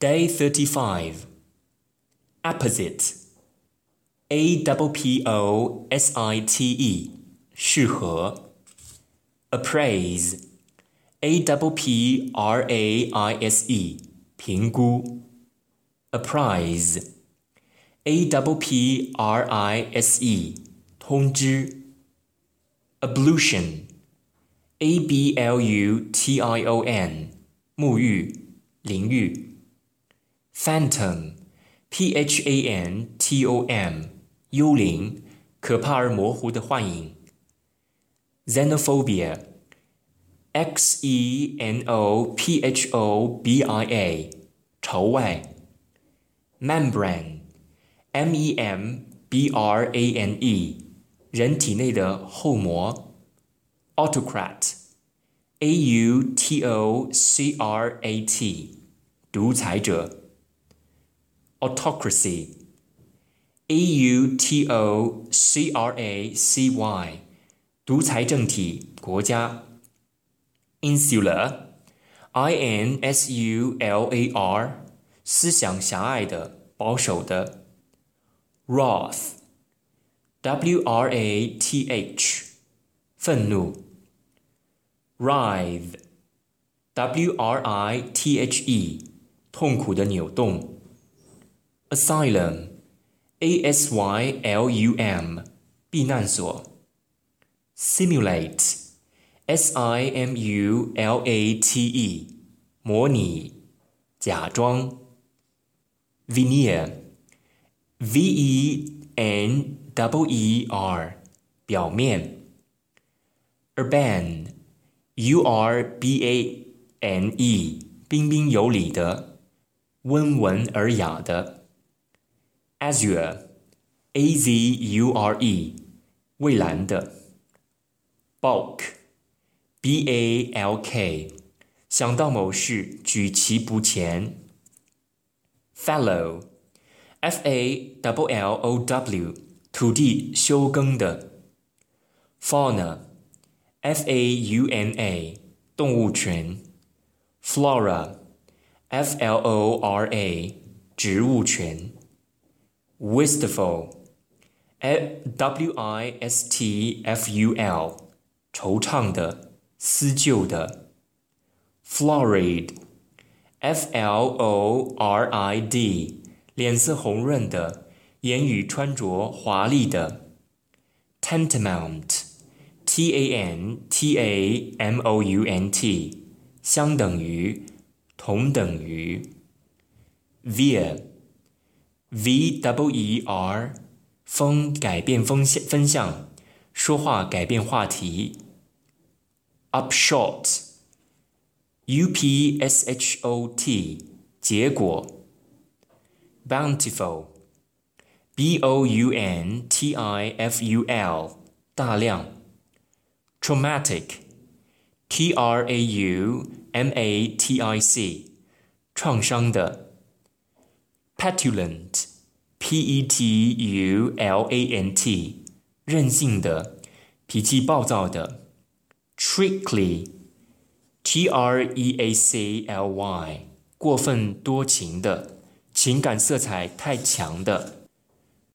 Day 35. Apposite. A double P O S I T E. 适合。Appraise. A double P R A I S E. 评估。Apprise. A double P R I S E. 通知。Ablution. A B L U T I O N. 沐浴。淋浴 ，phantom，p h a n t o m，幽灵，可怕而模糊的幻影。xenophobia，x e n o p h o b i a，朝外。membrane，m e m b r a n e，人体内的后膜。autocrat。A U T O C R A T，独裁者。Autocracy，A U T O C R A C Y，独裁政体国家。Insular，I N S U L A R，思想狭隘的、保守的。Wrath，W R A T H，愤怒。Writhe, W-R-I-T-H-E，痛苦的扭动。 asylum, a s y l u m，避难所 .；simulate, S I M U L A T E, e，模拟、假装 .；veneer, v e n double e r，表面 .；urbane, u r b a n e，彬彬有礼的，温文尔雅的。Azure, A Z U R E，蔚蓝的。Balk, B A L K，想到某事举棋不前。Fallow, F A W L O W，土地休耕的。Fauna, F A U N A，动物群。Flora, F L O R A，植物群。；Wistful，W I S T F U L，惆怅的、思旧的；Florid，F L O R I D，脸色红润的、言语穿着华丽的；Tantamount。T A N T A M O U N T，相等于，同等于。 Veer，V W E R，风改变风向分向，说话改变话题。Upshot，U P S H O T，结果。Bountiful，B O U N T I F U L，大量。traumatic, T R A U M A T I C，创伤的。 petulant, P-E-T-U-L-A-N-T，任性的，脾气暴躁的；treacly, T-R-E-A-C-L-Y，过分多情的，情感色彩太强的。